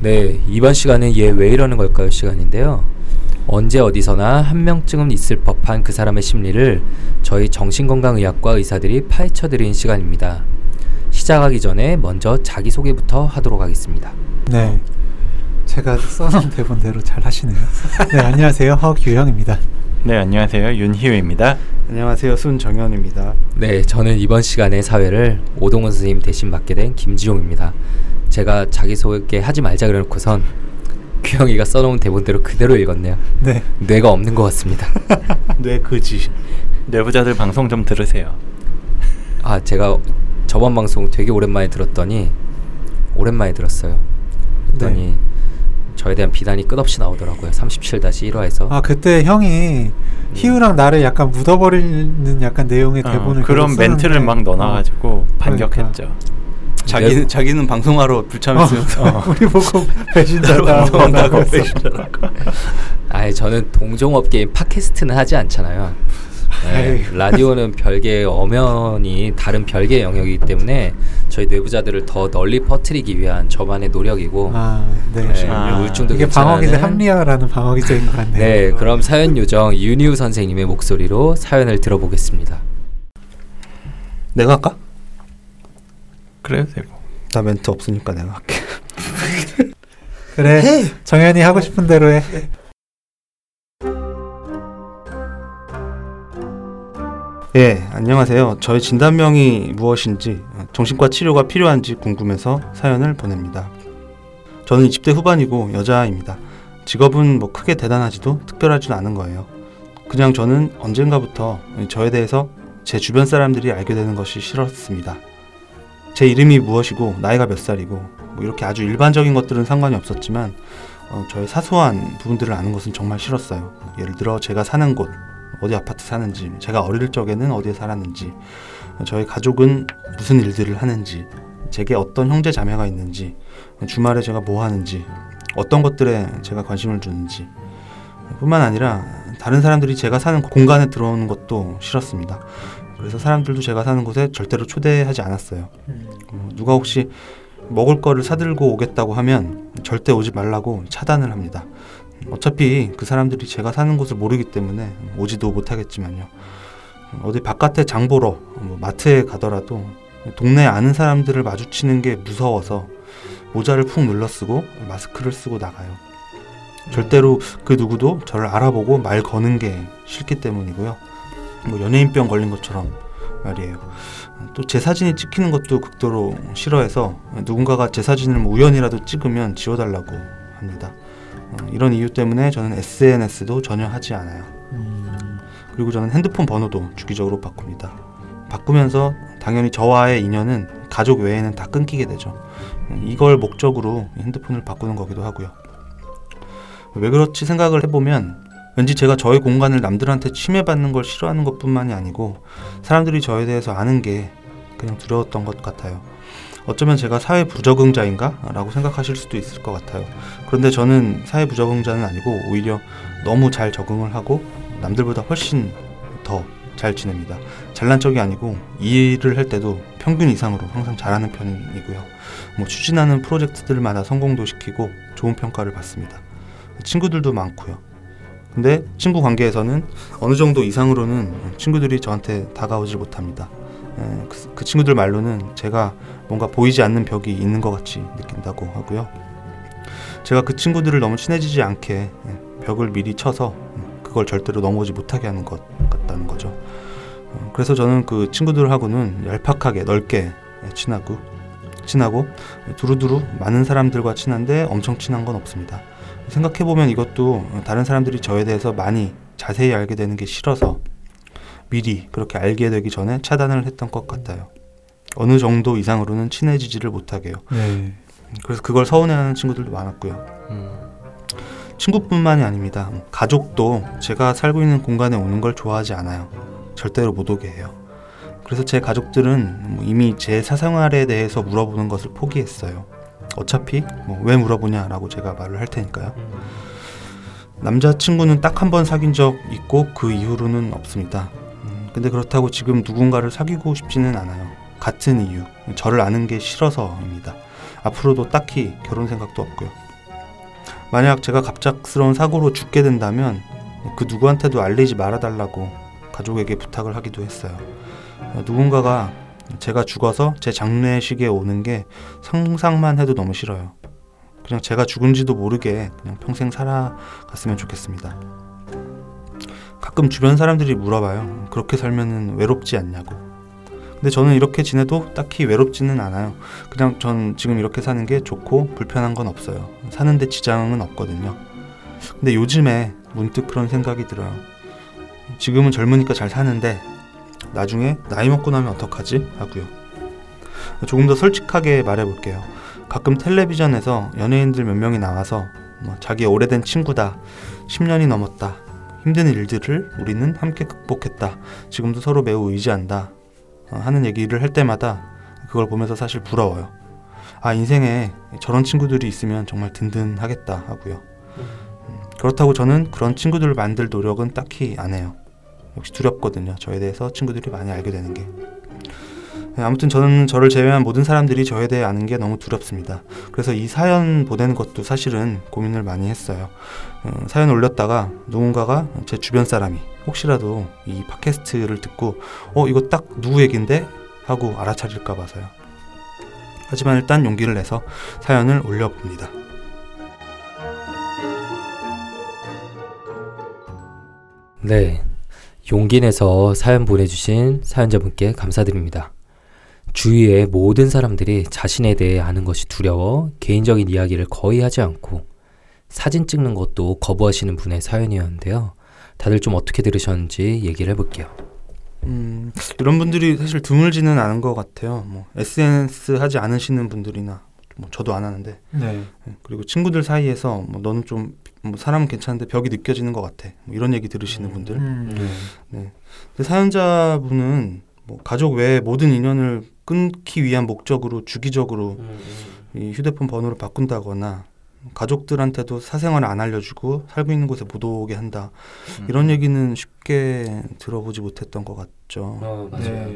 네, 이번 시간은 얘 왜 이러는 걸까요 시간인데요. 언제 어디서나 한 명쯤은 있을 법한 그 사람의 심리를 저희 정신건강의학과 의사들이 파헤쳐드리는 시간입니다. 시작하기 전에 먼저 자기소개부터 하도록 하겠습니다. 네. 제가 써놓은 대본대로 잘 하시네요. 네, 안녕하세요. 허규형입니다. 네, 안녕하세요. 윤희우입니다. 안녕하세요. 순정현입니다. 네, 저는 이번 시간에 사회를 오동원 선생님 대신 맡게 된 김지용입니다. 제가 자기소개 하지 말자 그래놓고선 규영이가 써놓은 대본대로 그대로 읽었네요. 네. 뇌가 없는 것 같습니다. 뇌 그지. 내부자들 방송 좀 들으세요. 아, 제가 저번 방송 되게 오랜만에 들었더니 오랜만에 들었어요. 그랬더니 네. 저에 대한 비난이 끝없이 나오더라고요. 37-1화에서. 아 그때 형이 희우랑 나를 약간 묻어버리는 약간 내용의 어, 대본을 그런 계속 쓰는데, 멘트를 막 넣어놔가지고 어, 반격했죠. 자기 네. 자기는 방송하러 불참했으면서 그러니까. 우리 보고 배신자다 방송한다고 했어. 배신자라고. 아예 저는 동종업 게임 팟캐스트는 하지 않잖아요. 네. 라디오는 별개의 엄연히 다른 별개의 영역이기 때문에 저희 내부자들을 더 널리 퍼뜨리기 위한 저만의 노력이고 아, 네. 네, 아. 울중도 이게 방어기제 합리화라는 방어기제인 것 같네요. 네, 그럼 사연 요정 윤희우 선생님의 목소리로 사연을 들어보겠습니다. 내가 할까? 그래도 되고. 나 멘트 없으니까 내가 할게. 그래. 정현이 하고 싶은 대로 해. 예, 안녕하세요. 저의 진단명이 무엇인지, 어, 정신과 치료가 필요한지 궁금해서 사연을 보냅니다. 저는 20대 후반이고 여자입니다. 직업은 뭐 크게 대단하지도 특별하지도 않은 거예요. 그냥 저는 언젠가부터 저에 대해서 제 주변 사람들이 알게 되는 것이 싫었습니다. 제 이름이 무엇이고 나이가 몇 살이고 뭐 이렇게 아주 일반적인 것들은 상관이 없었지만 어, 저의 사소한 부분들을 아는 것은 정말 싫었어요. 예를 들어 제가 사는 곳, 어디 아파트 사는지, 제가 어릴 적에는 어디에 살았는지, 저희 가족은 무슨 일들을 하는지, 제게 어떤 형제 자매가 있는지, 주말에 제가 뭐 하는지, 어떤 것들에 제가 관심을 두는지, 뿐만 아니라 다른 사람들이 제가 사는 공간에 들어오는 것도 싫었습니다. 그래서 사람들도 제가 사는 곳에 절대로 초대하지 않았어요. 어, 누가 혹시 먹을 거를 사들고 오겠다고 하면 절대 오지 말라고 차단을 합니다. 어차피 그 사람들이 제가 사는 곳을 모르기 때문에 오지도 못하겠지만요. 어디 바깥에 장 보러 뭐 마트에 가더라도 동네 아는 사람들을 마주치는 게 무서워서 모자를 푹 눌러 쓰고 마스크를 쓰고 나가요. 절대로 그 누구도 저를 알아보고 말 거는 게 싫기 때문이고요. 뭐 연예인병 걸린 것처럼 말이에요. 또 제 사진이 찍히는 것도 극도로 싫어해서 누군가가 제 사진을 뭐 우연이라도 찍으면 지워달라고 합니다. 어, 이런 이유 때문에 저는 SNS도 전혀 하지 않아요. 음, 그리고 저는 핸드폰 번호도 주기적으로 바꿉니다. 바꾸면서 당연히 저와의 인연은 가족 외에는 다 끊기게 되죠. 이걸 목적으로 핸드폰을 바꾸는 거기도 하고요. 왜 그렇지 생각을 해보면 왠지 제가 저의 공간을 남들한테 침해받는 걸 싫어하는 것뿐만이 아니고 사람들이 저에 대해서 아는 게 그냥 두려웠던 것 같아요. 어쩌면 제가 사회 부적응자인가? 라고 생각하실 수도 있을 것 같아요. 그런데 저는 사회 부적응자는 아니고 오히려 너무 잘 적응을 하고 남들보다 훨씬 더 잘 지냅니다. 잘난 척이 아니고 이 일을 할 때도 평균 이상으로 항상 잘하는 편이고요. 뭐 추진하는 프로젝트들마다 성공도 시키고 좋은 평가를 받습니다. 친구들도 많고요. 근데 친구 관계에서는 어느 정도 이상으로는 친구들이 저한테 다가오질 못합니다. 에, 그, 그 친구들 말로는 제가 뭔가 보이지 않는 벽이 있는 것 같이 느낀다고 하고요. 제가 그 친구들을 너무 친해지지 않게 예, 벽을 미리 쳐서 음, 그걸 절대로 넘어오지 못하게 하는 것 같다는 거죠. 어, 그래서 저는 그 친구들하고는 얄팍하게 넓게 예, 친하고 친하고 두루두루 많은 사람들과 친한데 엄청 친한 건 없습니다. 생각해 보면 이것도 다른 사람들이 저에 대해서 많이 자세히 알게 되는 게 싫어서 미리 그렇게 알게 되기 전에 차단을 했던 것 같아요. 어느 정도 이상으로는 친해지지를 못하게요. 네. 그래서 그걸 서운해하는 친구들도 많았고요. 음, 친구뿐만이 아닙니다. 가족도 제가 살고 있는 공간에 오는 걸 좋아하지 않아요. 절대로 못 오게 해요. 그래서 제 가족들은 뭐 이미 제 사생활에 대해서 물어보는 것을 포기했어요. 어차피 뭐 왜 물어보냐라고 제가 말을 할 테니까요. 남자친구는 딱 한 번 사귄 적 있고 그 이후로는 없습니다. 음, 근데 그렇다고 지금 누군가를 사귀고 싶지는 않아요. 같은 이유, 저를 아는 게 싫어서입니다. 앞으로도 딱히 결혼 생각도 없고요. 만약 제가 갑작스러운 사고로 죽게 된다면 그 누구한테도 알리지 말아달라고 가족에게 부탁을 하기도 했어요. 어, 누군가가 제가 죽어서 제 장례식에 오는 게 상상만 해도 너무 싫어요. 그냥 제가 죽은지도 모르게 그냥 평생 살아갔으면 좋겠습니다. 가끔 주변 사람들이 물어봐요. 그렇게 살면은 외롭지 않냐고. 근데 저는 이렇게 지내도 딱히 외롭지는 않아요. 그냥 전 지금 이렇게 사는 게 좋고 불편한 건 없어요. 사는데 지장은 없거든요. 근데 요즘에 문득 그런 생각이 들어요. 지금은 젊으니까 잘 사는데 나중에 나이 먹고 나면 어떡하지? 하고요. 조금 더 솔직하게 말해볼게요. 가끔 텔레비전에서 연예인들 몇 명이 나와서 뭐 자기 오래된 친구다, 10년이 넘었다, 힘든 일들을 우리는 함께 극복했다, 지금도 서로 매우 의지한다 어, 하는 얘기를 할 때마다 그걸 보면서 사실 부러워요. 아 인생에 저런 친구들이 있으면 정말 든든하겠다 하고요. 음, 그렇다고 저는 그런 친구들을 만들 노력은 딱히 안 해요. 역시 두렵거든요. 저에 대해서 친구들이 많이 알게 되는 게. 네, 아무튼 저는 저를 제외한 모든 사람들이 저에 대해 아는 게 너무 두렵습니다. 그래서 이 사연 보내는 것도 사실은 고민을 많이 했어요. 음, 사연 올렸다가 누군가가 제 주변 사람이 혹시라도 이 팟캐스트를 듣고 어 이거 딱 누구 얘긴데 하고 알아차릴까 봐서요. 하지만 일단 용기를 내서 사연을 올려봅니다. 네. 용기 내서 사연 보내주신 사연자분께 감사드립니다. 주위의 모든 사람들이 자신에 대해 아는 것이 두려워 개인적인 이야기를 거의 하지 않고 사진 찍는 것도 거부하시는 분의 사연이었는데요. 다들 좀 어떻게 들으셨는지 얘기를 해볼게요. 음, 이런 분들이 사실 드물지는 않은 것 같아요. 뭐 SNS 하지 않으시는 분들이나 뭐 저도 안 하는데 네. 예, 그리고 친구들 사이에서 뭐 너는 좀 뭐 사람은 괜찮은데 벽이 느껴지는 것 같아. 뭐 이런 얘기 들으시는 분들. 음. 네. 근데 사연자분은 뭐 가족 외에 모든 인연을 끊기 위한 목적으로 주기적으로 이 휴대폰 번호를 바꾼다거나 가족들한테도 사생활을 안 알려주고 살고 있는 곳에 못 오게 한다. 음. 이런 얘기는 쉽게 들어보지 못했던 것 같죠. 어, 맞아요.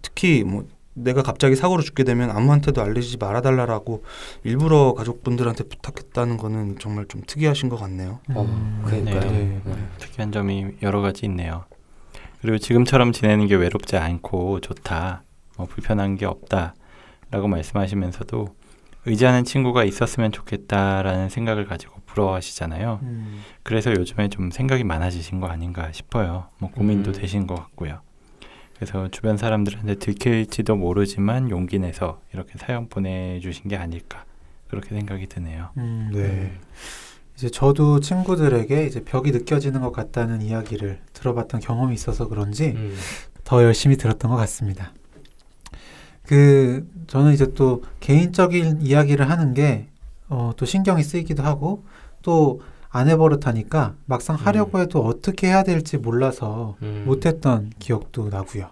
특히 뭐 내가 갑자기 사고로 죽게 되면 아무한테도 알리지 말아달라라고 일부러 가족분들한테 부탁했다는 거는 정말 좀 특이하신 것 같네요. 어, 음. 그러니까요. 네. 네. 특이한 점이 여러 가지 있네요. 그리고 지금처럼 지내는 게 외롭지 않고 좋다, 뭐 불편한 게 없다라고 말씀하시면서도 의지하는 친구가 있었으면 좋겠다라는 생각을 가지고 부러워하시잖아요. 음. 그래서 요즘에 좀 생각이 많아지신 거 아닌가 싶어요. 뭐 고민도 음. 되신 것 같고요. 그래서 주변 사람들한테 들킬지도 모르지만 용기 내서 이렇게 사연 보내주신 게 아닐까 그렇게 생각이 드네요. 음. 네. 이제 저도 친구들에게 이제 벽이 느껴지는 것 같다는 이야기를 들어봤던 경험이 있어서 그런지 음. 더 열심히 들었던 것 같습니다. 그 저는 이제 또 개인적인 이야기를 하는 게 어, 또 신경이 쓰이기도 하고 또 안 해버릇하니까 막상 하려고 해도 어떻게 해야 될지 몰라서 음. 못했던 기억도 나고요.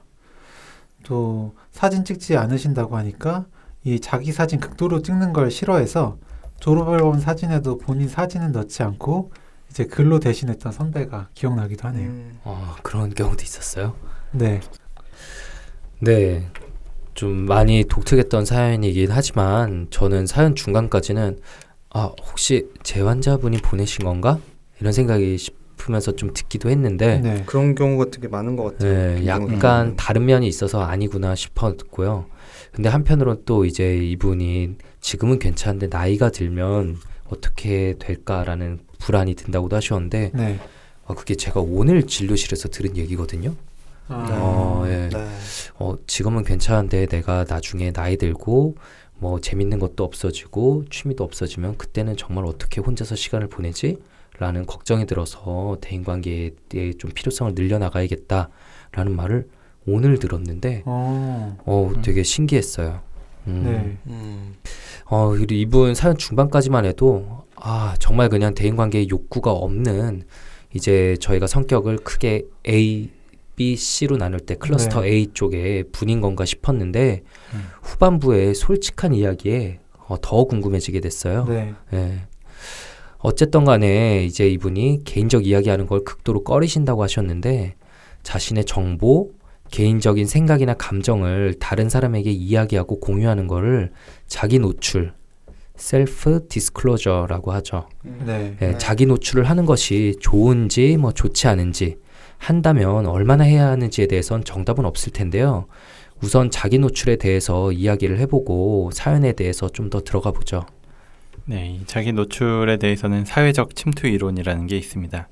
또 사진 찍지 않으신다고 하니까 이 자기 사진 극도로 찍는 걸 싫어해서 졸업앨범 사진에도 본인 사진은 넣지 않고 이제 글로 대신했던 선배가 기억나기도 하네요. 음, 어, 그런 경우도 있었어요. 네. 네. 좀 많이 독특했던 사연이긴 하지만 저는 사연 중간까지는 아, 혹시 재환자분이 보내신 건가? 이런 생각이 싶으면서 좀 듣기도 했는데 네. 그런 경우가 되게 많은 것 같아요. 네, 이 약간 경우는. 다른 면이 있어서 아니구나 싶었고요. 근데 한편으로는 또 이제 이분이 지금은 괜찮은데 나이가 들면 어떻게 될까라는 불안이 든다고도 하셨는데 네. 아, 그게 제가 오늘 진료실에서 들은 얘기거든요. 아, 어, 예. 네. 어, 지금은 괜찮은데 내가 나중에 나이 들고 뭐 재밌는 것도 없어지고 취미도 없어지면 그때는 정말 어떻게 혼자서 시간을 보내지? 라는 걱정이 들어서 대인관계에 좀 필요성을 늘려나가야겠다라는 말을 오늘 들었는데 어, 어 음. 되게 신기했어요. 음. 네. 음, 어 그리고 이분 사연 중반까지만 해도 아 정말 그냥 대인관계에 욕구가 없는 이제 저희가 성격을 크게 A, B, C로 나눌 때 클러스터 네. A 쪽에 분인 건가 싶었는데 음. 후반부에 솔직한 이야기에 어, 더 궁금해지게 됐어요. 네. 예. 어쨌든 간에 이제 이분이 개인적 이야기하는 걸 극도로 꺼리신다고 하셨는데 자신의 정보, 개인적인 생각이나 감정을 다른 사람에게 이야기하고 공유하는 거를 자기 노출, self-disclosure라고 하죠. 네. 예, 자기 노출을 하는 것이 좋은지 뭐 좋지 않은지 한다면 얼마나 해야 하는지에 대해선 정답은 없을 텐데요. 우선 자기 노출에 대해서 이야기를 해보고 사연에 대해서 좀 더 들어가 보죠. 네, 이 자기 노출에 대해서는 사회적 침투 이론이라는 게 있습니다.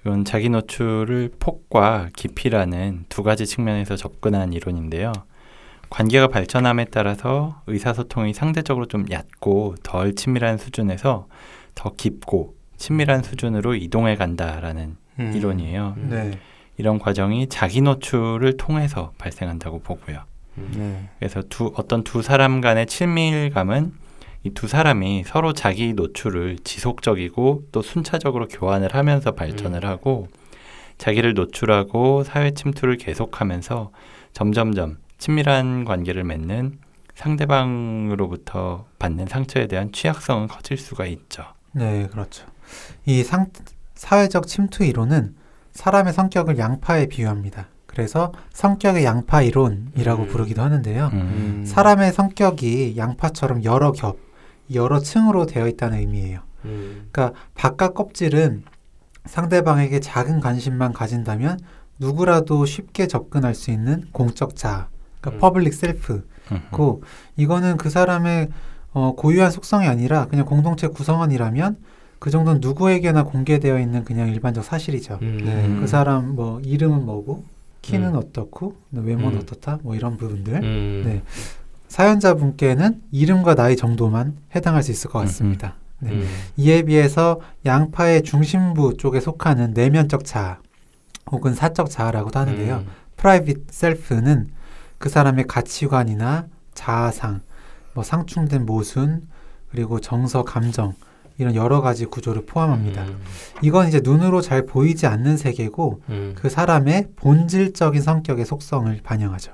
이건 자기 노출을 폭과 깊이라는 두 가지 측면에서 접근한 이론인데요. 관계가 발전함에 따라서 의사소통이 상대적으로 좀 얕고 덜 친밀한 수준에서 더 깊고 친밀한 수준으로 이동해 간다라는 음. 이론이에요. 네. 이런 과정이 자기 노출을 통해서 발생한다고 보고요. 네. 그래서 두 어떤 두 사람 간의 친밀감은 이 두 사람이 서로 자기 노출을 지속적이고 또 순차적으로 교환을 하면서 발전을 하고 자기를 노출하고 사회 침투를 계속하면서 점점점 친밀한 관계를 맺는 상대방으로부터 받는 상처에 대한 취약성은 커질 수가 있죠. 네, 그렇죠. 이 상, 사회적 침투 이론은 사람의 성격을 양파에 비유합니다. 그래서 성격의 양파 이론이라고 음. 부르기도 하는데요. 음. 사람의 성격이 양파처럼 여러 겹, 여러 층으로 되어 있다는 의미예요. 그러니까 바깥 껍질은 상대방에게 작은 관심만 가진다면 누구라도 쉽게 접근할 수 있는 공적 자아, 그러니까 음. public self. 음. 고 이거는 그 사람의 어, 고유한 속성이 아니라 그냥 공동체 구성원이라면 그 정도는 누구에게나 공개되어 있는 그냥 일반적 사실이죠. 음. 그 사람 뭐 이름은 뭐고 키는 음. 어떻고 외모는 음. 어떻다 뭐 이런 부분들 음. 네. 사연자분께는 이름과 나이 정도만 해당할 수 있을 것 같습니다. 네. 음. 이에 비해서 양파의 중심부 쪽에 속하는 내면적 자아 혹은 사적 자아라고도 하는데요. 음. 프라이빗 셀프는 그 사람의 가치관이나 자아상, 뭐 상충된 모순, 그리고 정서, 감정 이런 여러 가지 구조를 포함합니다. 음. 이건 이제 눈으로 잘 보이지 않는 세계고 음. 그 사람의 본질적인 성격의 속성을 반영하죠.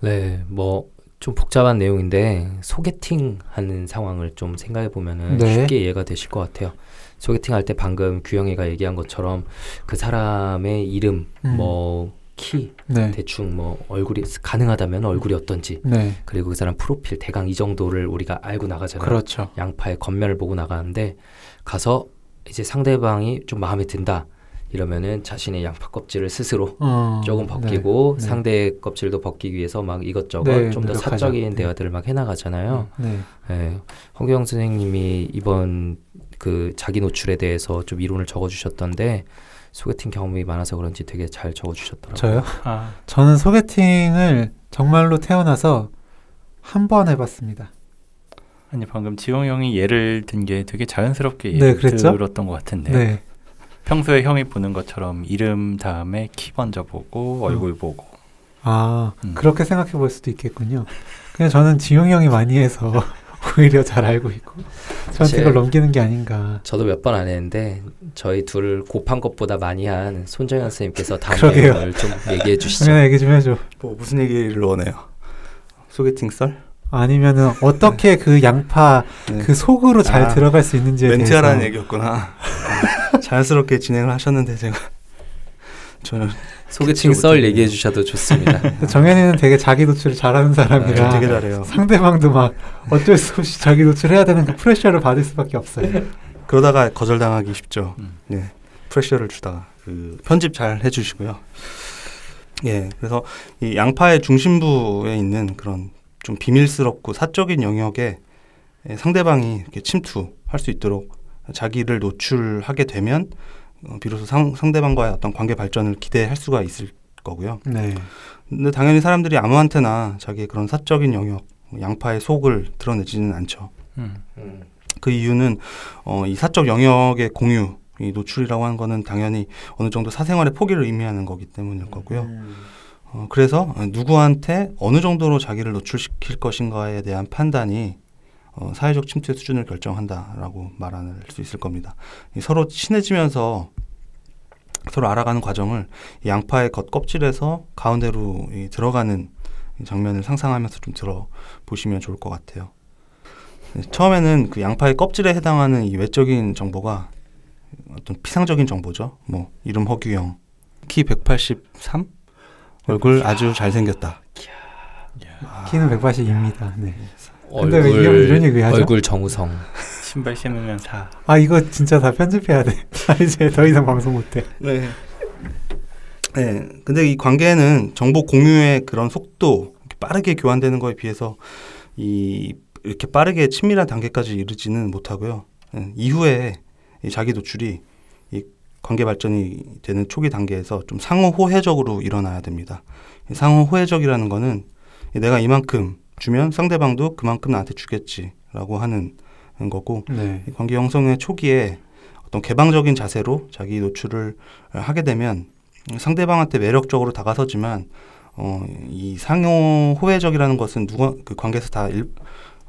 네, 뭐 좀 복잡한 내용인데 소개팅 하는 상황을 좀 생각해 보면은 네. 쉽게 이해가 되실 것 같아요. 소개팅 할 때 방금 규영이가 얘기한 것처럼 그 사람의 이름, 음. 뭐 키, 네. 대충 뭐 얼굴이 가능하다면 얼굴이 어떤지 네. 그리고 그 사람 프로필 대강 이 정도를 우리가 알고 나가잖아요. 그렇죠. 양파의 겉면을 보고 나가는데 가서 이제 상대방이 좀 마음에 든다 이러면은 자신의 양파 껍질을 스스로 어, 조금 벗기고 네. 상대 껍질도 벗기기 위해서 막 이것저것 네, 좀더 노력하죠. 사적인 네. 대화들을 막 해나가잖아요. 네. 네. 홍경 선생님이 이번 그 자기 노출에 대해서 좀 이론을 적어주셨던데 소개팅 경험이 많아서 그런지 되게 잘 적어주셨더라고요. 저요? 아, 저는 소개팅을 정말로 태어나서 한 번 해봤습니다. 아니 방금 지용 형이 예를 든 게 되게 자연스럽게 네, 예를 그랬죠? 들었던 것 같은데 네. 평소에 형이 보는 것처럼 이름 다음에 키 먼저 보고 얼굴 보고 아, 음. 그렇게 생각해 볼 수도 있겠군요. 그냥 저는 지용 형이 많이 해서 오히려 잘 알고 있고 저한테 제- 이걸 넘기는 게 아닌가. 저도 몇 번 안 했는데 저희 둘을 곱한 것보다 많이 한 손정현 선생님께서 다음 그러게요. 내용을 좀 얘기해 주시죠. 정연아 얘기 좀 해줘. 뭐 무슨 얘기를 원해요? 소개팅 썰? 아니면은 어떻게 그 양파 네. 그 속으로 잘 아, 들어갈 수 있는지에 멘트하라는 대해서 얘기였구나. 자연스럽게 진행을 하셨는데 제가 저는 소개팅 썰 얘기해 주셔도 좋습니다. 정현이는 되게 자기 노출을 잘하는 사람이라 되게 잘해요. 상대방도 막 어쩔 수 없이 자기 노출해야 되는 그 프레셔를 받을 수밖에 없어요. 그러다가 거절당하기 쉽죠. 음. 예, 프레셔를 주다가 그 편집 잘 해주시고요. 예, 그래서 이 양파의 중심부에 있는 그런 좀 비밀스럽고 사적인 영역에 예, 상대방이 이렇게 침투할 수 있도록 자기를 노출하게 되면 어, 비로소 상, 상대방과의 어떤 관계 발전을 기대할 수가 있을 거고요. 네. 근데 당연히 사람들이 아무한테나 자기의 그런 사적인 영역, 양파의 속을 드러내지는 않죠. 음. 그 이유는 어, 이 사적 영역의 공유, 이 노출이라고 하는 거는 당연히 어느 정도 사생활의 포기를 의미하는 거기 때문일 거고요. 음. 어, 그래서 어, 누구한테 어느 정도로 자기를 노출시킬 것인가에 대한 판단이 어, 사회적 침투의 수준을 결정한다라고 말할 수 있을 겁니다. 이 서로 친해지면서 서로 알아가는 과정을 이 양파의 겉 껍질에서 가운데로 이 들어가는 이 장면을 상상하면서 좀 들어보시면 좋을 것 같아요. 네, 처음에는 그 양파의 껍질에 해당하는 이 외적인 정보가 어떤 피상적인 정보죠. 뭐 이름 허규영, 키 183, 얼굴 아주 잘생겼다. 키는 182입니다. 네. 근데 왜 이런, 이런 얘기 하죠? 얼굴 정우성. 신발 신으면 사. 아 이거 진짜 다 편집해야 돼. 나 이제 더 이상 방송 못해. 네. 네. 근데 이 관계는 정보 공유의 그런 속도 빠르게 교환되는 거에 비해서 이 이렇게 빠르게 친밀한 단계까지 이르지는 못하고요. 네. 이후에 이 자기 노출이 이 관계 발전이 되는 초기 단계에서 좀 상호 호혜적으로 일어나야 됩니다. 이 상호 호혜적이라는 거는 내가 이만큼 주면 상대방도 그만큼 나한테 주겠지라고 하는 거고 네. 이 관계 형성의 초기에 어떤 개방적인 자세로 자기 노출을 하게 되면 상대방한테 매력적으로 다가서지만 어, 이 상호 호혜적이라는 것은 누가 그 관계에서 다 일,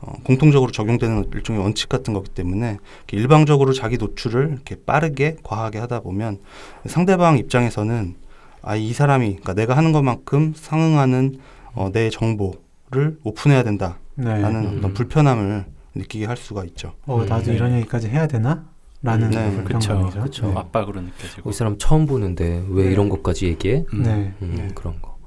어, 공통적으로 적용되는 일종의 원칙 같은 거기 때문에 일방적으로 자기 노출을 이렇게 빠르게 과하게 하다 보면 상대방 입장에서는 아 이 사람이 그러니까 내가 하는 것만큼 상응하는 어, 내 정보 를 오픈해야 된다라는 네. 어떤 불편함을 느끼게 할 수가 있죠. 어 나도 네. 이런 얘기까지 해야 되나? 라는 네, 불편감이죠. 그쵸. 네. 압박으로 느껴지고. 이 사람 처음 보는데 왜 네. 이런 것까지 얘기해? 음. 네. 음, 네. 그런 거.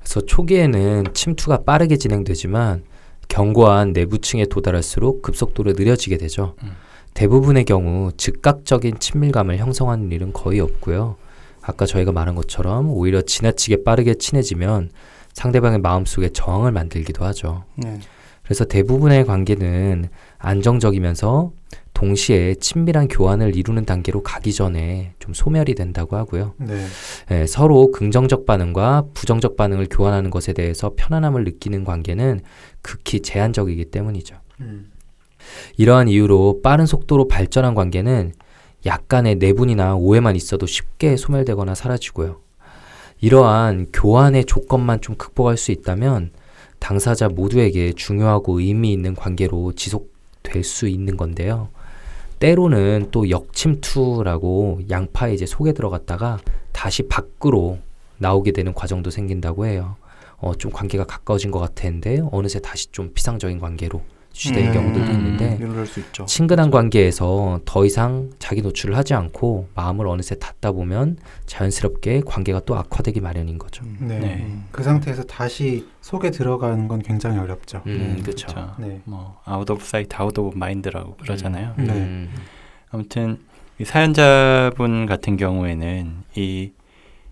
그래서 초기에는 침투가 빠르게 진행되지만 견고한 내부층에 도달할수록 급속도로 느려지게 되죠. 음. 대부분의 경우 즉각적인 친밀감을 형성하는 일은 거의 없고요. 아까 저희가 말한 것처럼 오히려 지나치게 빠르게 친해지면 상대방의 마음속에 저항을 만들기도 하죠. 네. 그래서 대부분의 관계는 안정적이면서 동시에 친밀한 교환을 이루는 단계로 가기 전에 좀 소멸이 된다고 하고요. 네. 예, 서로 긍정적 반응과 부정적 반응을 교환하는 것에 대해서 편안함을 느끼는 관계는 극히 제한적이기 때문이죠. 음. 이러한 이유로 빠른 속도로 발전한 관계는 약간의 내분이나 오해만 있어도 쉽게 소멸되거나 사라지고요. 이러한 교환의 조건만 좀 극복할 수 있다면 당사자 모두에게 중요하고 의미 있는 관계로 지속될 수 있는 건데요. 때로는 또 역침투라고 양파에 이제 속에 들어갔다가 다시 밖으로 나오게 되는 과정도 생긴다고 해요. 어, 좀 관계가 가까워진 것 같았는데 어느새 다시 좀 피상적인 관계로 취되는 음. 경우들도 있는데 이럴 수 있죠. 친근한 관계에서 더 이상 자기 노출을 하지 않고 마음을 어느새 닫다 보면 자연스럽게 관계가 또 악화되기 마련인 거죠. 음. 네. 네. 음. 그 상태에서 다시 속에 들어가는 건 굉장히 어렵죠. 음, 그렇죠. 그쵸. 네. 뭐 out of sight out of mind라고 그러잖아요. 네. 음, 아무튼 이 사연자분 같은 경우에는 이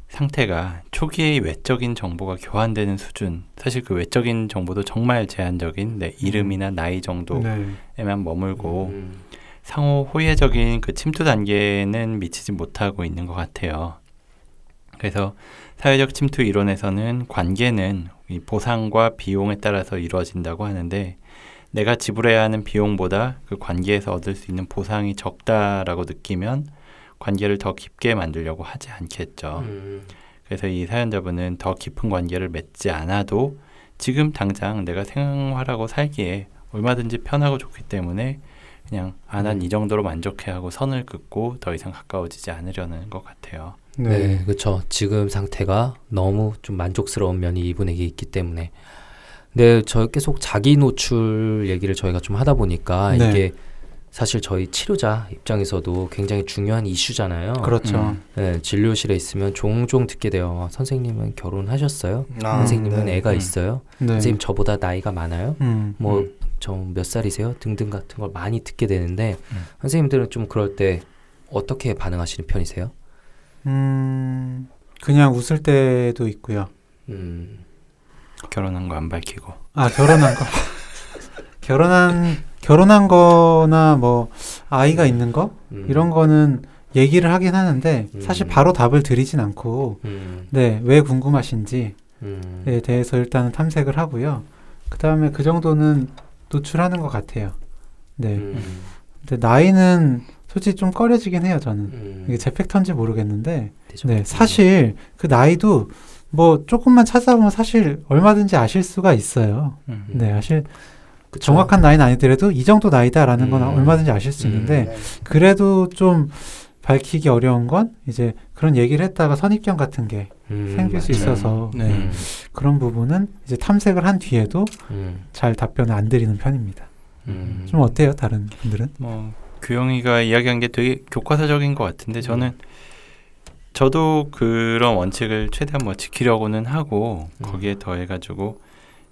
상태가 초기에 외적인 정보가 교환되는 수준 사실 그 외적인 정보도 정말 제한적인 내 이름이나 나이 정도에만 네. 머물고 음, 상호 호혜적인 그 침투 단계는 미치지 못하고 있는 것 같아요. 그래서 사회적 침투 이론에서는 관계는 이 보상과 비용에 따라서 이루어진다고 하는데 내가 지불해야 하는 비용보다 그 관계에서 얻을 수 있는 보상이 적다라고 느끼면 관계를 더 깊게 만들려고 하지 않겠죠. 음, 그래서 이 사연자분은 더 깊은 관계를 맺지 않아도 지금 당장 내가 생활하고 살기에 얼마든지 편하고 좋기 때문에 그냥 아 난이 정도로 만족해 하고 선을 긋고 더 이상 가까워지지 않으려는 것 같아요. 네, 네. 그렇죠. 지금 상태가 너무 좀 만족스러운 면이 이분에게 있기 때문에. 근데 저 계속 자기 노출 얘기를 저희가 좀 하다 보니까 네. 이게 사실 저희 치료자 입장에서도 굉장히 중요한 이슈잖아요. 그렇죠. 음. 네, 진료실에 있으면 종종 듣게 돼요. 선생님은 결혼하셨어요? 아, 선생님은 네. 애가 음. 있어요? 네. 선생님 저보다 나이가 많아요? 음. 뭐 음. 저몇 살이세요? 등등 같은 걸 많이 듣게 되는데 음. 선생님들은 좀 그럴 때 어떻게 반응하시는 편이세요? 음. 그냥 웃을 때도 있고요. 음, 결혼한 거 안 밝히고. 아 결혼한 거 결혼한 결혼한 거나 뭐 아이가 있는 거 음, 이런 거는 얘기를 하긴 하는데 사실 음. 바로 답을 드리진 않고 음, 네왜 궁금하신지에 음, 대해서 일단은 탐색을 하고요. 그 다음에 그 정도는 노출하는 것 같아요. 네. 음, 근데 나이는 솔직히 좀 꺼려지긴 해요. 저는 음, 이게 제 팩터인지 모르겠는데. 네 사실 그 나이도 뭐 조금만 찾아보면 사실 얼마든지 아실 수가 있어요. 음. 네, 아실 그쵸? 정확한 나이는 아니더라도 이 정도 나이다라는 건 음. 얼마든지 아실 수 음. 있는데 네. 그래도 좀 밝히기 어려운 건 이제 그런 얘기를 했다가 선입견 같은 게 음, 생길 수 맞아요. 있어서 네. 네. 음, 그런 부분은 이제 탐색을 한 뒤에도 음, 잘 답변을 안 드리는 편입니다. 음. 좀 어때요, 다른 분들은? 뭐 규영이가 이야기한 게 되게 교과서적인 것 같은데 저는 저도 그런 원칙을 최대한 뭐 지키려고는 하고 음. 거기에 더해가지고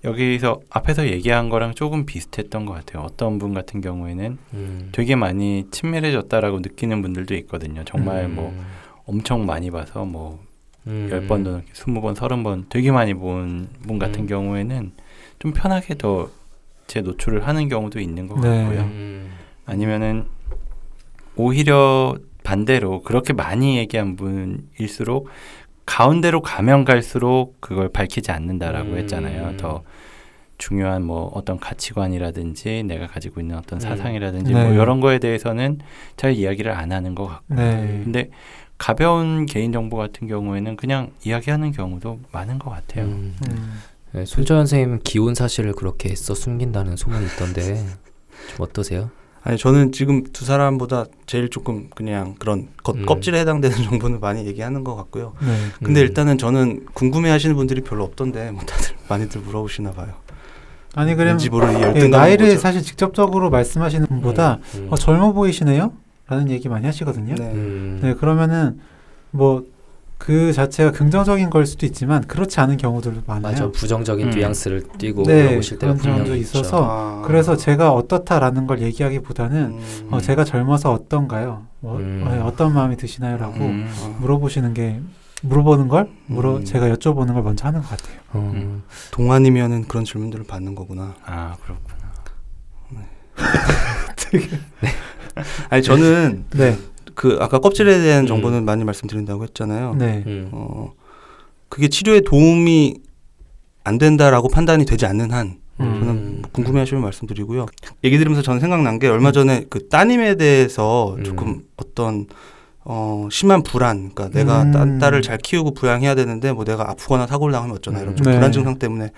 여기서 앞에서 얘기한 거랑 조금 비슷했던 것 같아요. 어떤 분 같은 경우에는 음. 되게 많이 친밀해졌다라고 느끼는 분들도 있거든요. 정말 뭐 음. 엄청 많이 봐서 뭐 음. 열 번도 넘게 스무 번, 서른 번 되게 많이 본 분 같은 음. 경우에는 좀 편하게 더 제 노출을 하는 경우도 있는 것 네. 같고요. 음. 아니면은 오히려 반대로 그렇게 많이 얘기한 분일수록 가운데로 가면 갈수록 그걸 밝히지 않는다라고 음. 했잖아요. 더 중요한 뭐 어떤 가치관이라든지 내가 가지고 있는 어떤 음. 사상이라든지 네. 뭐 이런 거에 대해서는 잘 이야기를 안 하는 것 같고 네. 근데 가벼운 개인 정보 같은 경우에는 그냥 이야기하는 경우도 많은 것 같아요. 음. 음. 네, 손정현 선생님 기혼 사실을 그렇게 애써 숨긴다는 소문이 있던데 좀 어떠세요? 아니 저는 지금 두 사람보다 제일 조금 그냥 그런 겉, 음. 껍질에 해당되는 정보는 많이 얘기하는 것 같고요. 네. 근데 음. 일단은 저는 궁금해하시는 분들이 별로 없던데 뭐 다들 많이들 물어보시나 봐요. 아니 그럼 예, 나이를 사실 직접적으로 말씀하시는 분보다 음. 어, 젊어 보이시네요? 라는 얘기 많이 하시거든요. 네. 음. 네, 그러면은 뭐 그 자체가 긍정적인 걸 수도 있지만 그렇지 않은 경우들도 많아요. 맞아 부정적인 음. 뉘앙스를 띄고 네, 그런 있죠. 있어서 아. 그래서 제가 어떻다라는 걸 얘기하기보다는 음. 어, 제가 젊어서 어떤가요? 뭐, 음. 어, 어떤 마음이 드시나요?라고 음. 아. 물어보시는 게 물어보는 걸 물어 음. 제가 여쭤보는 걸 먼저 하는 것 같아요. 어. 음. 동안이면은 그런 질문들을 받는 거구나. 아 그렇구나. 아니 저는 네, 그 아까 껍질에 대한 음. 정보는 많이 말씀드린다고 했잖아요. 네, 음. 어 그게 치료에 도움이 안 된다라고 판단이 되지 않는 한 음. 저는 뭐 궁금해하시면 말씀드리고요. 얘기 들으면서 저는 생각난 게 얼마 전에 그 따님에 대해서 음. 조금 어떤 어 심한 불안, 그러니까 내가 음. 딸, 딸을 잘 키우고 부양해야 되는데 뭐 내가 아프거나 사고를 당하면 어쩌나 이런 좀 네. 불안 증상 때문에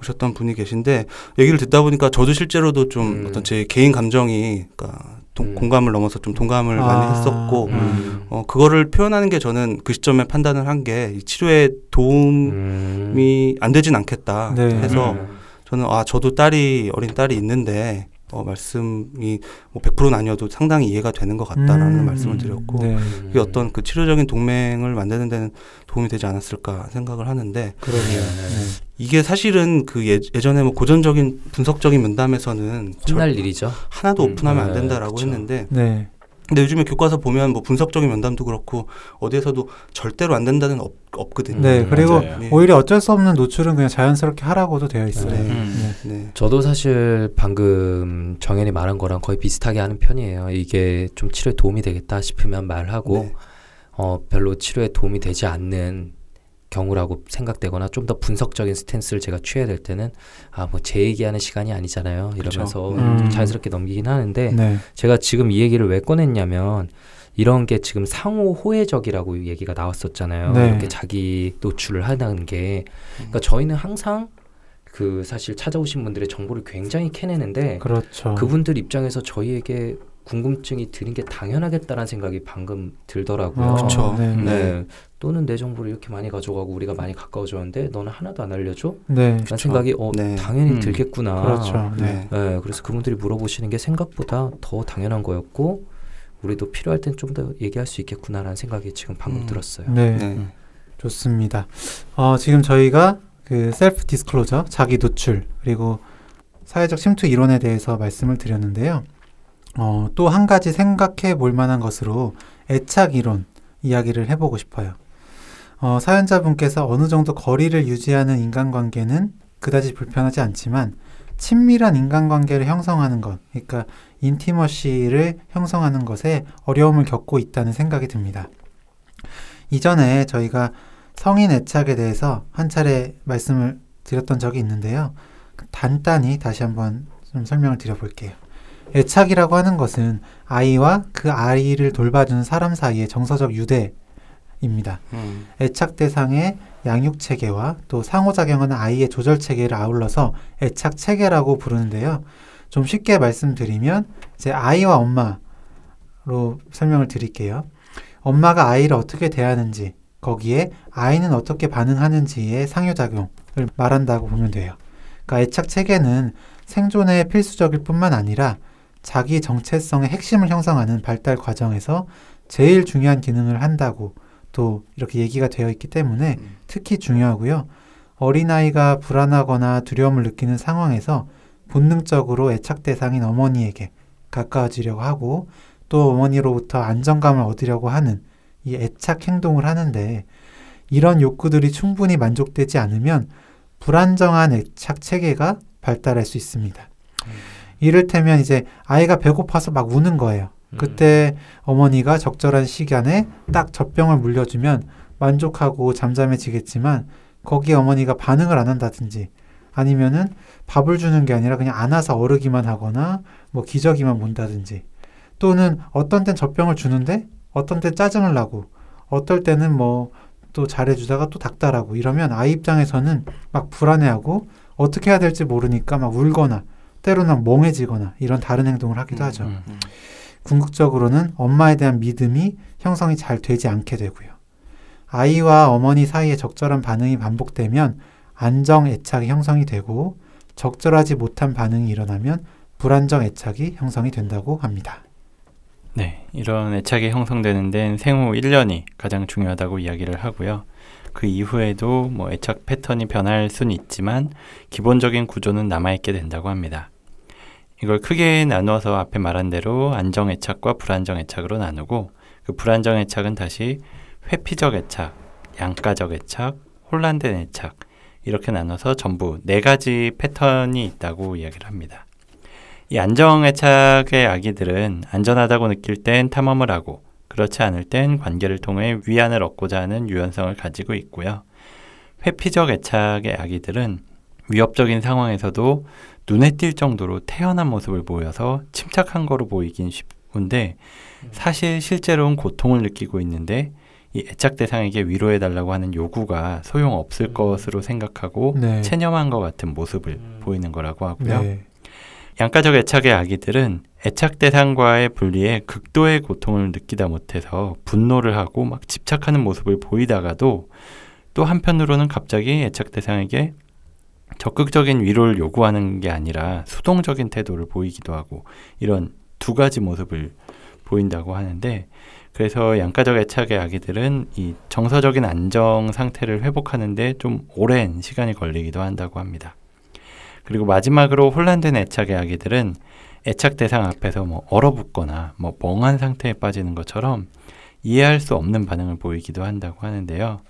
오셨던 분이 계신데 얘기를 듣다 보니까 저도 실제로도 좀 음. 어떤 제 개인 감정이 그러니까 동- 음. 공감을 넘어서 좀 동감을 아. 많이 했었고 음. 어 그거를 표현하는 게 저는 그 시점에 판단을 한 게 치료에 도움이 음. 안 되진 않겠다 네. 해서 음. 저는 아 저도 딸이 어린 딸이 있는데 어 말씀이 뭐 100%는 아니어도 상당히 이해가 되는 것 같다라는 음. 말씀을 드렸고 네, 그게 어떤 그 치료적인 동맹을 만드는 데는 도움이 되지 않았을까 생각을 하는데 그러네요. 네. 이게 사실은 그 예, 예전에 뭐 고전적인 분석적인 면담에서는 혼날 절- 일이죠. 하나도 음, 오픈하면 안 네, 된다라고 그쵸. 했는데 네, 네, 근데 요즘에 교과서 보면 뭐 분석적인 면담도 그렇고 어디에서도 절대로 안 된다는 없, 없거든요. 네, 음, 그리고 맞아요. 네. 오히려 어쩔 수 없는 노출은 그냥 자연스럽게 하라고도 되어 있어요. 네. 음. 네. 네. 저도 사실 방금 정현이 말한 거랑 거의 비슷하게 하는 편이에요. 이게 좀 치료에 도움이 되겠다 싶으면 말하고 네. 어, 별로 치료에 도움이 되지 않는 경우라고 생각되거나 좀 더 분석적인 스탠스를 제가 취해야 될 때는 아 뭐 제 얘기하는 시간이 아니잖아요 이러면서 그쵸. 음. 좀 자연스럽게 넘기긴 하는데 네. 제가 지금 이 얘기를 왜 꺼냈냐면 이런 게 지금 상호 호혜적이라고 얘기가 나왔었잖아요. 네. 이렇게 자기 노출을 하는 게 그러니까 저희는 항상 그 사실 찾아오신 분들의 정보를 굉장히 캐내는데 그렇죠. 그분들 입장에서 저희에게 궁금증이 드는 게 당연하겠다라는 생각이 방금 들더라고요. 어, 그쵸. 네. 네. 네. 또는 내 정보를 이렇게 많이 가져가고 우리가 많이 가까워졌는데 너는 하나도 안 알려줘? 네. 라는 생각이 어 네. 당연히 음. 들겠구나. 그렇죠. 네. 네. 네, 그래서 그분들이 물어보시는 게 생각보다 더 당연한 거였고 우리도 필요할 땐 좀 더 얘기할 수 있겠구나라는 생각이 지금 방금 음. 들었어요. 네. 네. 좋습니다. 어, 지금 저희가 그 셀프 디스클로저, 자기 노출, 그리고 사회적 침투 이론에 대해서 말씀을 드렸는데요. 어, 또 한 가지 생각해 볼 만한 것으로 애착 이론 이야기를 해보고 싶어요. 어, 사연자분께서 어느 정도 거리를 유지하는 인간관계는 그다지 불편하지 않지만 친밀한 인간관계를 형성하는 것, 그러니까 인티머시를 형성하는 것에 어려움을 겪고 있다는 생각이 듭니다. 이전에 저희가 성인 애착에 대해서 한 차례 말씀을 드렸던 적이 있는데요. 간단히 다시 한번 좀 설명을 드려볼게요. 애착이라고 하는 것은 아이와 그 아이를 돌봐주는 사람 사이의 정서적 유대입니다. 음. 애착 대상의 양육 체계와 또 상호작용하는 아이의 조절 체계를 아울러서 애착 체계라고 부르는데요. 좀 쉽게 말씀드리면 이제 아이와 엄마로 설명을 드릴게요. 엄마가 아이를 어떻게 대하는지 거기에 아이는 어떻게 반응하는지의 상호작용을 말한다고 보면 돼요. 그러니까 애착 체계는 생존에 필수적일 뿐만 아니라 자기 정체성의 핵심을 형성하는 발달 과정에서 제일 중요한 기능을 한다고 또 이렇게 얘기가 되어 있기 때문에 음. 특히 중요하고요. 어린아이가 불안하거나 두려움을 느끼는 상황에서 본능적으로 애착 대상인 어머니에게 가까워지려고 하고 또 어머니로부터 안정감을 얻으려고 하는 이 애착 행동을 하는데 이런 욕구들이 충분히 만족되지 않으면 불안정한 애착 체계가 발달할 수 있습니다. 이를테면 이제 아이가 배고파서 막 우는 거예요. 그때 어머니가 적절한 시간에 딱 젖병을 물려주면 만족하고 잠잠해지겠지만 거기에 어머니가 반응을 안 한다든지 아니면은 밥을 주는 게 아니라 그냥 안아서 어르기만 하거나 뭐 기저귀만 문다든지 또는 어떤 땐 젖병을 주는데 어떤 땐 짜증을 나고 어떨 때는 뭐 또 잘해주다가 또 닥달하고 이러면 아이 입장에서는 막 불안해하고 어떻게 해야 될지 모르니까 막 울거나 때로는 멍해지거나 이런 다른 행동을 하기도 하죠. 음. 궁극적으로는 엄마에 대한 믿음이 형성이 잘 되지 않게 되고요. 아이와 어머니 사이에 적절한 반응이 반복되면 안정 애착이 형성이 되고 적절하지 못한 반응이 일어나면 불안정 애착이 형성이 된다고 합니다. 네, 이런 애착이 형성되는 데는 생후 1년이 가장 중요하다고 이야기를 하고요. 그 이후에도 뭐 애착 패턴이 변할 수는 있지만 기본적인 구조는 남아있게 된다고 합니다. 이걸 크게 나누어서 앞에 말한 대로 안정 애착과 불안정 애착으로 나누고 그 불안정 애착은 다시 회피적 애착, 양가적 애착, 혼란된 애착 이렇게 나눠서 전부 네 가지 패턴이 있다고 이야기를 합니다. 이 안정 애착의 아기들은 안전하다고 느낄 땐 탐험을 하고 그렇지 않을 땐 관계를 통해 위안을 얻고자 하는 유연성을 가지고 있고요. 회피적 애착의 아기들은 위협적인 상황에서도 눈에 띌 정도로 태연한 모습을 보여서 침착한 거로 보이긴 쉽은데 사실 실제로는 고통을 느끼고 있는데 이 애착 대상에게 위로해 달라고 하는 요구가 소용 없을 것으로 생각하고 네. 체념한 것 같은 모습을 보이는 거라고 하고요. 네. 양가적 애착의 아기들은 애착 대상과의 분리에 극도의 고통을 느끼다 못해서 분노를 하고 막 집착하는 모습을 보이다가도 또 한편으로는 갑자기 애착 대상에게 적극적인 위로를 요구하는 게 아니라 수동적인 태도를 보이기도 하고 이런 두 가지 모습을 보인다고 하는데 그래서 양가적 애착의 아기들은 이 정서적인 안정 상태를 회복하는데 좀 오랜 시간이 걸리기도 한다고 합니다. 그리고 마지막으로 혼란된 애착의 아기들은 애착 대상 앞에서 뭐 얼어붙거나 뭐 멍한 상태에 빠지는 것처럼 이해할 수 없는 반응을 보이기도 한다고 하는데요.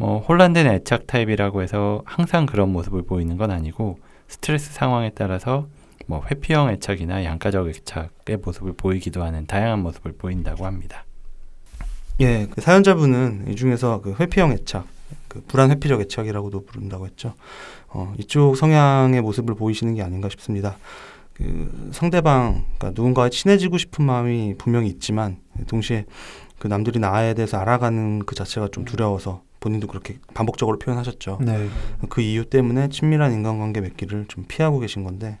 뭐 혼란된 애착 타입이라고 해서 항상 그런 모습을 보이는 건 아니고 스트레스 상황에 따라서 뭐 회피형 애착이나 양가적 애착의 모습을 보이기도 하는 다양한 모습을 보인다고 합니다. 예, 그 사연자분은 이 중에서 그 회피형 애착, 그 불안 회피적 애착이라고도 부른다고 했죠. 어, 이쪽 성향의 모습을 보이시는 게 아닌가 싶습니다. 그 상대방, 그러니까 누군가와 친해지고 싶은 마음이 분명히 있지만 동시에 그 남들이 나에 대해서 알아가는 그 자체가 좀 두려워서 본인도 그렇게 반복적으로 표현하셨죠. 네. 그 이유 때문에 친밀한 인간관계 맺기를 좀 피하고 계신 건데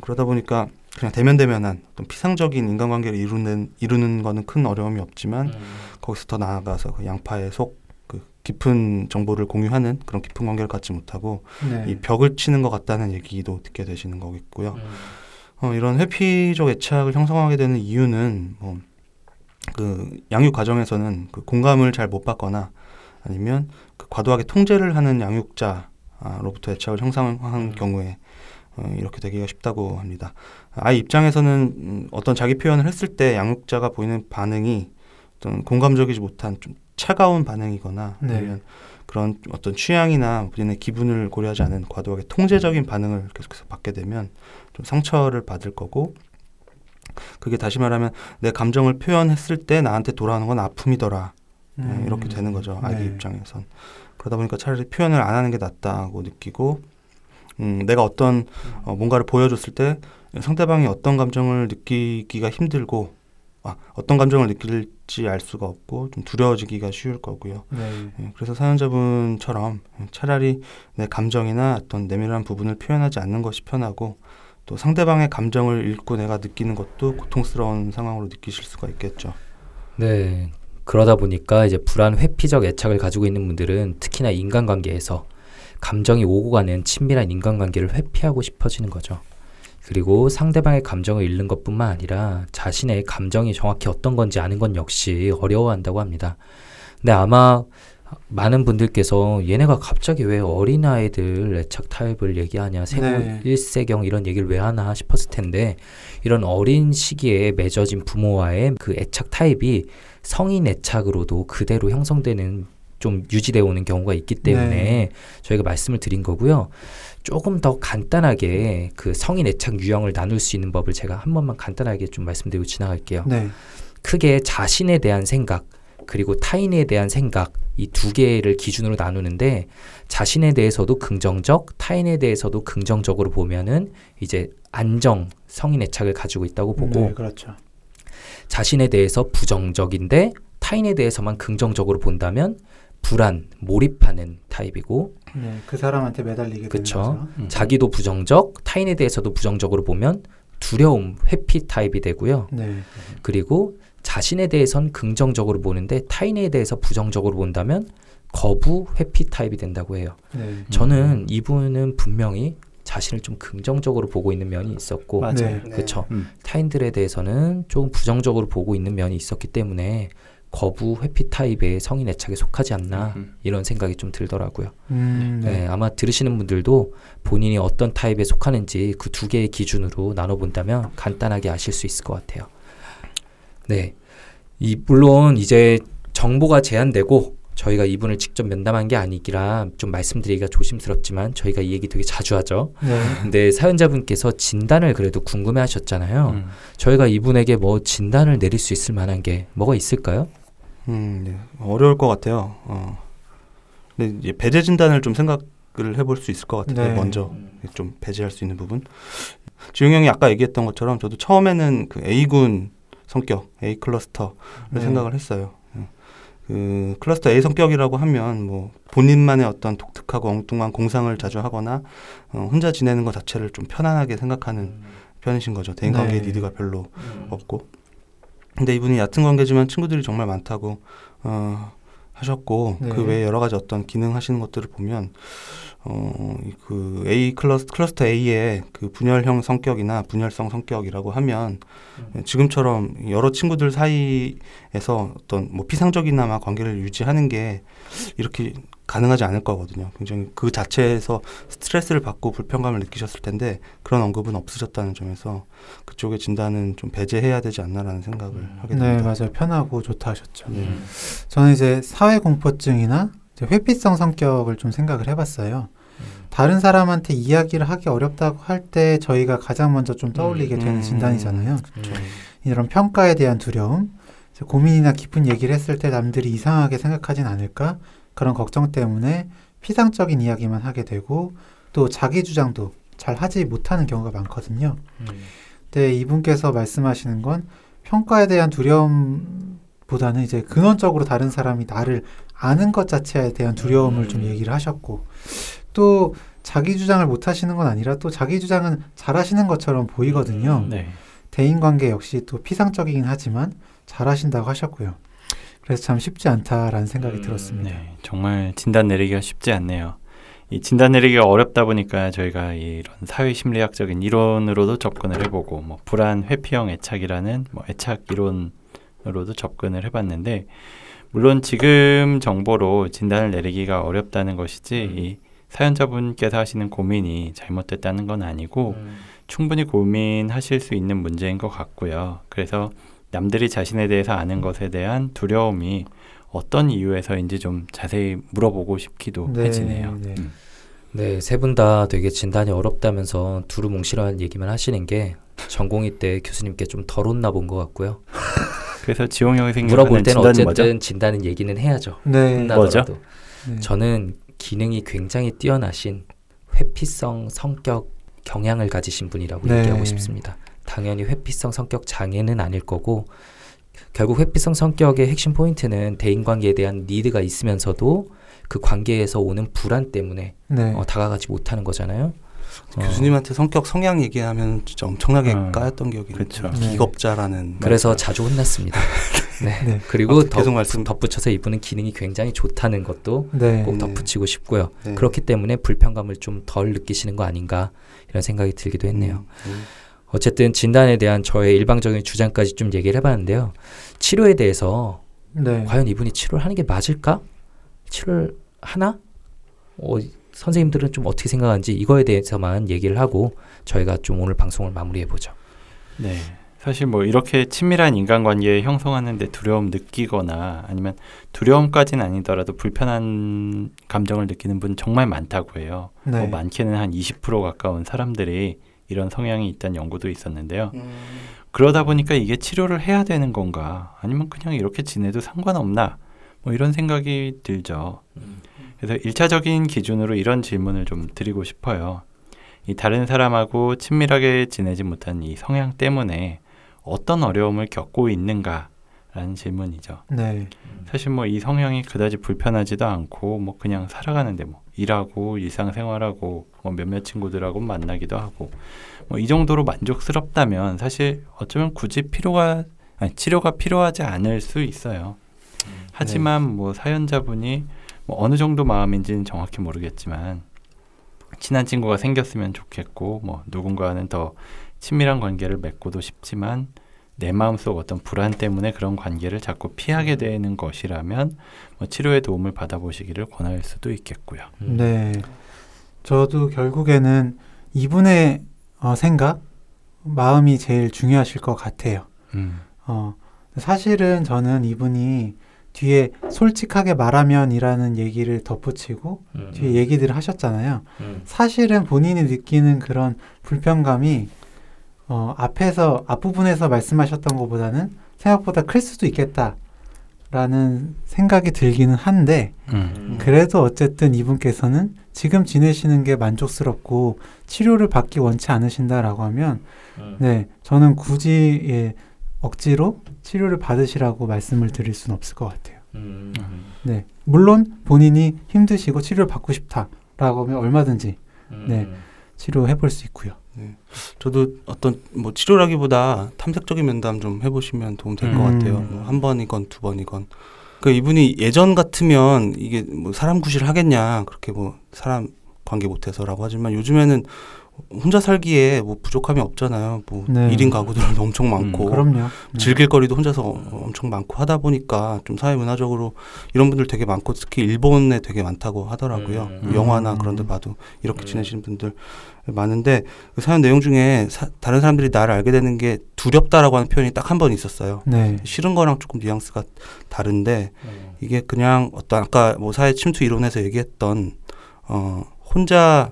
그러다 보니까 그냥 대면대면한 어떤 피상적인 인간관계를 이루는 이루는 거는 큰 어려움이 없지만 거기서 더 나아가서 그 양파의 속 그 깊은 정보를 공유하는 그런 깊은 관계를 갖지 못하고 네. 이 벽을 치는 것 같다는 얘기도 듣게 되시는 거겠고요. 어, 이런 회피적 애착을 형성하게 되는 이유는 뭐 그 양육 과정에서는 그 공감을 잘 못 받거나 아니면 그 과도하게 통제를 하는 양육자로부터 애착을 형성한 경우에 어, 이렇게 되기가 쉽다고 합니다. 아이 입장에서는 음, 어떤 자기 표현을 했을 때 양육자가 보이는 반응이 어떤 공감적이지 못한 좀 차가운 반응이거나 네. 아니면 그런 어떤 취향이나 본인의 기분을 고려하지 않은 과도하게 통제적인 반응을 계속해서 받게 되면 좀 상처를 받을 거고 그게 다시 말하면 내 감정을 표현했을 때 나한테 돌아오는 건 아픔이더라 네, 음. 이렇게 되는 거죠 아기 네. 입장에선 그러다 보니까 차라리 표현을 안 하는 게 낫다고 느끼고 음, 내가 어떤 어, 뭔가를 보여줬을 때 상대방이 어떤 감정을 느끼기가 힘들고 아, 어떤 감정을 느낄지 알 수가 없고 좀 두려워지기가 쉬울 거고요. 네. 예, 그래서 사연자분처럼 차라리 내 감정이나 어떤 내면한 부분을 표현하지 않는 것이 편하고 또 상대방의 감정을 읽고 내가 느끼는 것도 고통스러운 상황으로 느끼실 수가 있겠죠. 네. 그러다 보니까 이제 불안 회피적 애착을 가지고 있는 분들은 특히나 인간관계에서 감정이 오고 가는 친밀한 인간관계를 회피하고 싶어지는 거죠. 그리고 상대방의 감정을 읽는 것뿐만 아니라 자신의 감정이 정확히 어떤 건지 아는 건 역시 어려워한다고 합니다. 근데 아마 많은 분들께서 얘네가 갑자기 왜 어린아이들 애착 타입을 얘기하냐 생후 네. 일세경 이런 얘기를 왜 하나 싶었을 텐데 이런 어린 시기에 맺어진 부모와의 그 애착 타입이 성인 애착으로도 그대로 형성되는 좀 유지되어 오는 경우가 있기 때문에 네. 저희가 말씀을 드린 거고요. 조금 더 간단하게 그 성인 애착 유형을 나눌 수 있는 법을 제가 한 번만 간단하게 좀 말씀드리고 지나갈게요. 네. 크게 자신에 대한 생각 그리고 타인에 대한 생각 이 두 개를 기준으로 나누는데 자신에 대해서도 긍정적, 타인에 대해서도 긍정적으로 보면은 이제 안정, 성인 애착을 가지고 있다고 보고 네, 그렇죠. 자신에 대해서 부정적인데 타인에 대해서만 긍정적으로 본다면 불안, 몰입하는 타입이고 네, 그 사람한테 매달리게 그쵸. 되는 거죠. 음. 자기도 부정적, 타인에 대해서도 부정적으로 보면 두려움, 회피 타입이 되고요. 네. 그리고 자신에 대해선 긍정적으로 보는데 타인에 대해서 부정적으로 본다면 거부, 회피 타입이 된다고 해요. 네. 저는 이분은 분명히 자신을 좀 긍정적으로 보고 있는 면이 있었고 맞아요. 네. 그렇죠. 음. 타인들에 대해서는 좀 부정적으로 보고 있는 면이 있었기 때문에 거부, 회피 타입의 성인 애착에 속하지 않나 음. 이런 생각이 좀 들더라고요. 음, 네, 네. 아마 들으시는 분들도 본인이 어떤 타입에 속하는지 그 두 개의 기준으로 나눠본다면 간단하게 아실 수 있을 것 같아요. 네. 이, 물론 이제 정보가 제한되고 저희가 이분을 직접 면담한 게 아니기라 좀 말씀드리기가 조심스럽지만 저희가 이 얘기 되게 자주 하죠. 네. 근데 사연자분께서 진단을 그래도 궁금해 하셨잖아요. 음. 저희가 이분에게 뭐 진단을 내릴 수 있을 만한 게 뭐가 있을까요? 음, 네. 어려울 것 같아요. 어. 근데 이제 배제 진단을 좀 생각을 해볼 수 있을 것 같아요. 네. 먼저 좀 배제할 수 있는 부분. 지용 형이 아까 얘기했던 것처럼 저도 처음에는 그 A군 성격, A 클러스터를 네. 생각을 했어요. 음. 그 클러스터 A 성격이라고 하면 뭐 본인만의 어떤 독특하고 엉뚱한 공상을 자주 하거나 어, 혼자 지내는 것 자체를 좀 편안하게 생각하는 편이신 거죠. 대인 관계에 네. 니드가 별로 없고. 근데 이분이 얕은 관계지만 친구들이 정말 많다고 어, 하셨고 네. 그 외에 여러 가지 어떤 기능 하시는 것들을 보면 어, 그 A 클러스 클러스터 A의 그 분열형 성격이나 분열성 성격이라고 하면 지금처럼 여러 친구들 사이에서 어떤 뭐 피상적이나마 관계를 유지하는 게 이렇게 가능하지 않을 거거든요. 굉장히 그 자체에서 스트레스를 받고 불편감을 느끼셨을 텐데 그런 언급은 없으셨다는 점에서 그쪽의 진단은 좀 배제해야 되지 않나라는 생각을 하게 네, 됩니다. 맞아요. 편하고 좋다 하셨죠. 네. 저는 이제 사회 공포증이나 회피성 성격을 좀 생각을 해봤어요. 다른 사람한테 이야기를 하기 어렵다고 할 때 저희가 가장 먼저 좀 떠올리게 되는 음. 진단이잖아요. 음. 이런 평가에 대한 두려움, 고민이나 깊은 얘기를 했을 때 남들이 이상하게 생각하진 않을까 그런 걱정 때문에 피상적인 이야기만 하게 되고 또 자기 주장도 잘 하지 못하는 경우가 많거든요. 근데 이분께서 말씀하시는 건 평가에 대한 두려움보다는 이제 근원적으로 다른 사람이 나를 아는 것 자체에 대한 두려움을 좀 얘기를 하셨고 또 자기 주장을 못 하시는 건 아니라 또 자기 주장은 잘 하시는 것처럼 보이거든요. 네. 대인 관계 역시 또 피상적이긴 하지만 잘 하신다고 하셨고요. 그래서 참 쉽지 않다라는 생각이 음, 들었습니다. 네, 정말 진단 내리기가 쉽지 않네요. 이 진단 내리기가 어렵다 보니까 저희가 이런 사회 심리학적인 이론으로도 접근을 해보고 뭐 불안 회피형 애착이라는 뭐 애착 이론으로도 접근을 해봤는데 물론 지금 정보로 진단을 내리기가 어렵다는 것이지 이 사연자분께서 하시는 고민이 잘못됐다는 건 아니고 충분히 고민하실 수 있는 문제인 것 같고요. 그래서 남들이 자신에 대해서 아는 것에 대한 두려움이 어떤 이유에서인지 좀 자세히 물어보고 싶기도 네, 해지네요. 네. 음. 네, 세 분 다 되게 진단이 어렵다면서 두루뭉실한 얘기만 하시는 게 전공의 때 교수님께 좀덜 혼나 본 것 같고요. 그래서 지용 형이 물어볼 때는 진단은 어쨌든 뭐죠? 진단은 얘기는 해야죠. 네. 혼나더라도. 네. 저는 기능이 굉장히 뛰어나신 회피성 성격 경향을 가지신 분이라고 네. 얘기하고 싶습니다. 당연히 회피성 성격 장애는 아닐 거고 결국 회피성 성격의 핵심 포인트는 대인 관계에 대한 니드가 있으면서도 그 관계에서 오는 불안 때문에 네. 어, 다가가지 못하는 거잖아요. 어, 교수님한테 성격 성향 얘기하면 진짜 엄청나게 어, 까였던 기억이 그쵸. 나요. 네. 기겁자라는 그래서 자주 혼났습니다. 네. 네. 그리고 아, 계속 덧, 말씀- 덧붙여서 이분은 기능이 굉장히 좋다는 것도 네. 꼭 네. 덧붙이고 싶고요. 네. 그렇기 때문에 불편감을 좀 덜 느끼시는 거 아닌가 이런 생각이 들기도 했네요. 음, 어쨌든 진단에 대한 저의 일방적인 주장까지 좀 얘기를 해봤는데요. 치료에 대해서 네. 과연 이분이 치료를 하는 게 맞을까? 치료를 하나? 어, 선생님들은 좀 어떻게 생각하는지 이거에 대해서만 얘기를 하고 저희가 좀 오늘 방송을 마무리해 보죠. 네. 사실 뭐 이렇게 친밀한 인간관계 형성하는데 두려움 느끼거나 아니면 두려움까지는 아니더라도 불편한 감정을 느끼는 분 정말 많다고 해요. 네. 뭐 많게는 한 20% 가까운 사람들이 이런 성향이 있다는 연구도 있었는데요. 그러다 보니까 이게 치료를 해야 되는 건가 아니면 그냥 이렇게 지내도 상관없나 뭐 이런 생각이 들죠. 그래서 일차적인 기준으로 이런 질문을 좀 드리고 싶어요. 이 다른 사람하고 친밀하게 지내지 못한 이 성향 때문에 어떤 어려움을 겪고 있는가라는 질문이죠. 네. 사실 뭐 이 성향이 그다지 불편하지도 않고 뭐 그냥 살아가는데 뭐 일하고 일상생활하고 뭐 몇몇 친구들하고 만나기도 하고 뭐 이 정도로 만족스럽다면 사실 어쩌면 굳이 필요가 아니 치료가 필요하지 않을 수 있어요. 하지만 뭐 사연자분이 뭐 어느 정도 마음인지는 정확히 모르겠지만 친한 친구가 생겼으면 좋겠고 뭐 누군가는 더 친밀한 관계를 맺고도 싶지만 내 마음속 어떤 불안 때문에 그런 관계를 자꾸 피하게 되는 것이라면 뭐 치료의 도움을 받아보시기를 권할 수도 있겠고요. 음. 네. 저도 결국에는 이분의 어, 생각, 마음이 제일 중요하실 것 같아요. 음. 어, 사실은 저는 이분이 뒤에 솔직하게 말하면이라는 얘기를 덧붙이고 음. 뒤에 얘기들을 하셨잖아요. 음. 사실은 본인이 느끼는 그런 불편감이 어, 앞에서 앞부분에서 말씀하셨던 것보다는 생각보다 클 수도 있겠다라는 생각이 들기는 한데 음. 그래도 어쨌든 이분께서는 지금 지내시는 게 만족스럽고 치료를 받기 원치 않으신다라고 하면 음. 네 저는 굳이 예, 억지로 치료를 받으시라고 말씀을 드릴 수는 없을 것 같아요. 음. 네 물론 본인이 힘드시고 치료를 받고 싶다라고 하면 얼마든지 음. 네. 치료해 볼 수 있고요. 저도 어떤 뭐 치료라기보다 탐색적인 면담 좀 해보시면 도움 될것 음. 같아요. 뭐 한 번이건 두 번이건. 그 이분이 예전 같으면 이게 뭐 사람 구실 하겠냐 그렇게 뭐 사람 관계 못해서라고 하지만 요즘에는 혼자 살기에 뭐 부족함이 없잖아요. 뭐 네. 일 1인 가구들도 엄청 많고 그럼요. 네. 즐길 거리도 혼자서 어- 엄청 많고 하다 보니까 좀 사회 문화적으로 이런 분들 되게 많고 특히 일본에 되게 많다고 하더라고요. 음. 뭐 영화나 음. 그런 데 봐도 이렇게 음. 지내시는 분들 많은데 그 사연 내용 중에 사- 다른 사람들이 나를 알게 되는 게 두렵다라고 하는 표현이 딱 한 번 있었어요. 네. 싫은 거랑 조금 뉘앙스가 다른데 음. 이게 그냥 어떤 아까 뭐 사회 침투 이론에서 얘기했던 어 혼자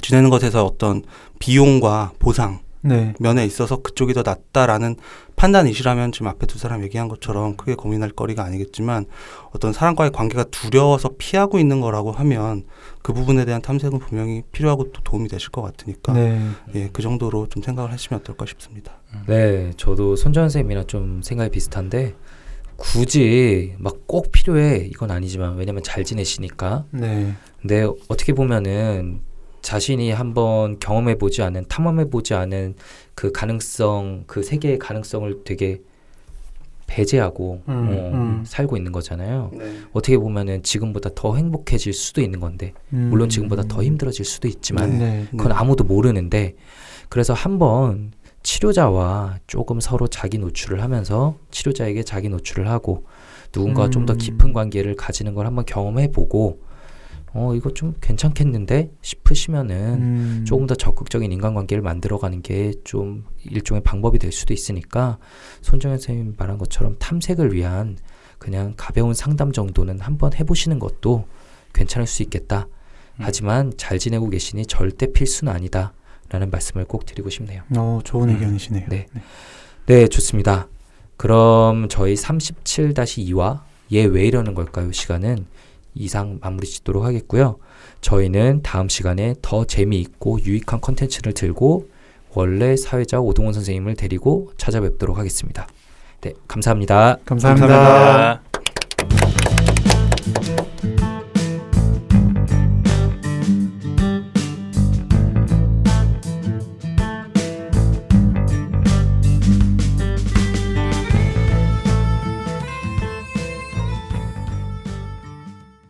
지내는 것에서 어떤 비용과 보상 네. 면에 있어서 그쪽이 더 낫다라는 판단이시라면 지금 앞에 두 사람 얘기한 것처럼 크게 고민할 거리가 아니겠지만 어떤 사람과의 관계가 두려워서 피하고 있는 거라고 하면 그 부분에 대한 탐색은 분명히 필요하고 또 도움이 되실 것 같으니까 네. 예, 그 정도로 좀 생각을 하시면 어떨까 싶습니다. 네, 저도 손정 선생님이랑 좀 생각이 비슷한데 굳이 막 꼭 필요해 이건 아니지만 왜냐면 잘 지내시니까 네. 근데 어떻게 보면은 자신이 한번 경험해 보지 않은 탐험해 보지 않은 그 가능성 그 세계의 가능성을 되게 배제하고 음, 어, 음. 살고 있는 거잖아요. 어떻게 보면은 지금보다 더 행복해질 수도 있는 건데 음. 물론 지금보다 더 힘들어질 수도 있지만 네. 그건 아무도 모르는데 그래서 한번 치료자와 조금 서로 자기 노출을 하면서 치료자에게 자기 노출을 하고 누군가 좀더 음. 깊은 관계를 가지는 걸 한번 경험해 보고 어 이거 좀 괜찮겠는데 싶으시면은 음. 조금 더 적극적인 인간관계를 만들어가는 게 좀 일종의 방법이 될 수도 있으니까 손정현 선생님 말한 것처럼 탐색을 위한 그냥 가벼운 상담 정도는 한번 해보시는 것도 괜찮을 수 있겠다. 음. 하지만 잘 지내고 계시니 절대 필수는 아니다. 라는 말씀을 꼭 드리고 싶네요. 어, 좋은 음. 의견이시네요. 네. 네, 좋습니다. 그럼 저희 37-2화 얘왜 이러는 걸까요? 시간은 이상 마무리 짓도록 하겠고요. 저희는 다음 시간에 더 재미있고 유익한 컨텐츠를 들고 원래 사회자 오동원 선생님을 데리고 찾아뵙도록 하겠습니다. 네, 감사합니다. 감사합니다. 감사합니다.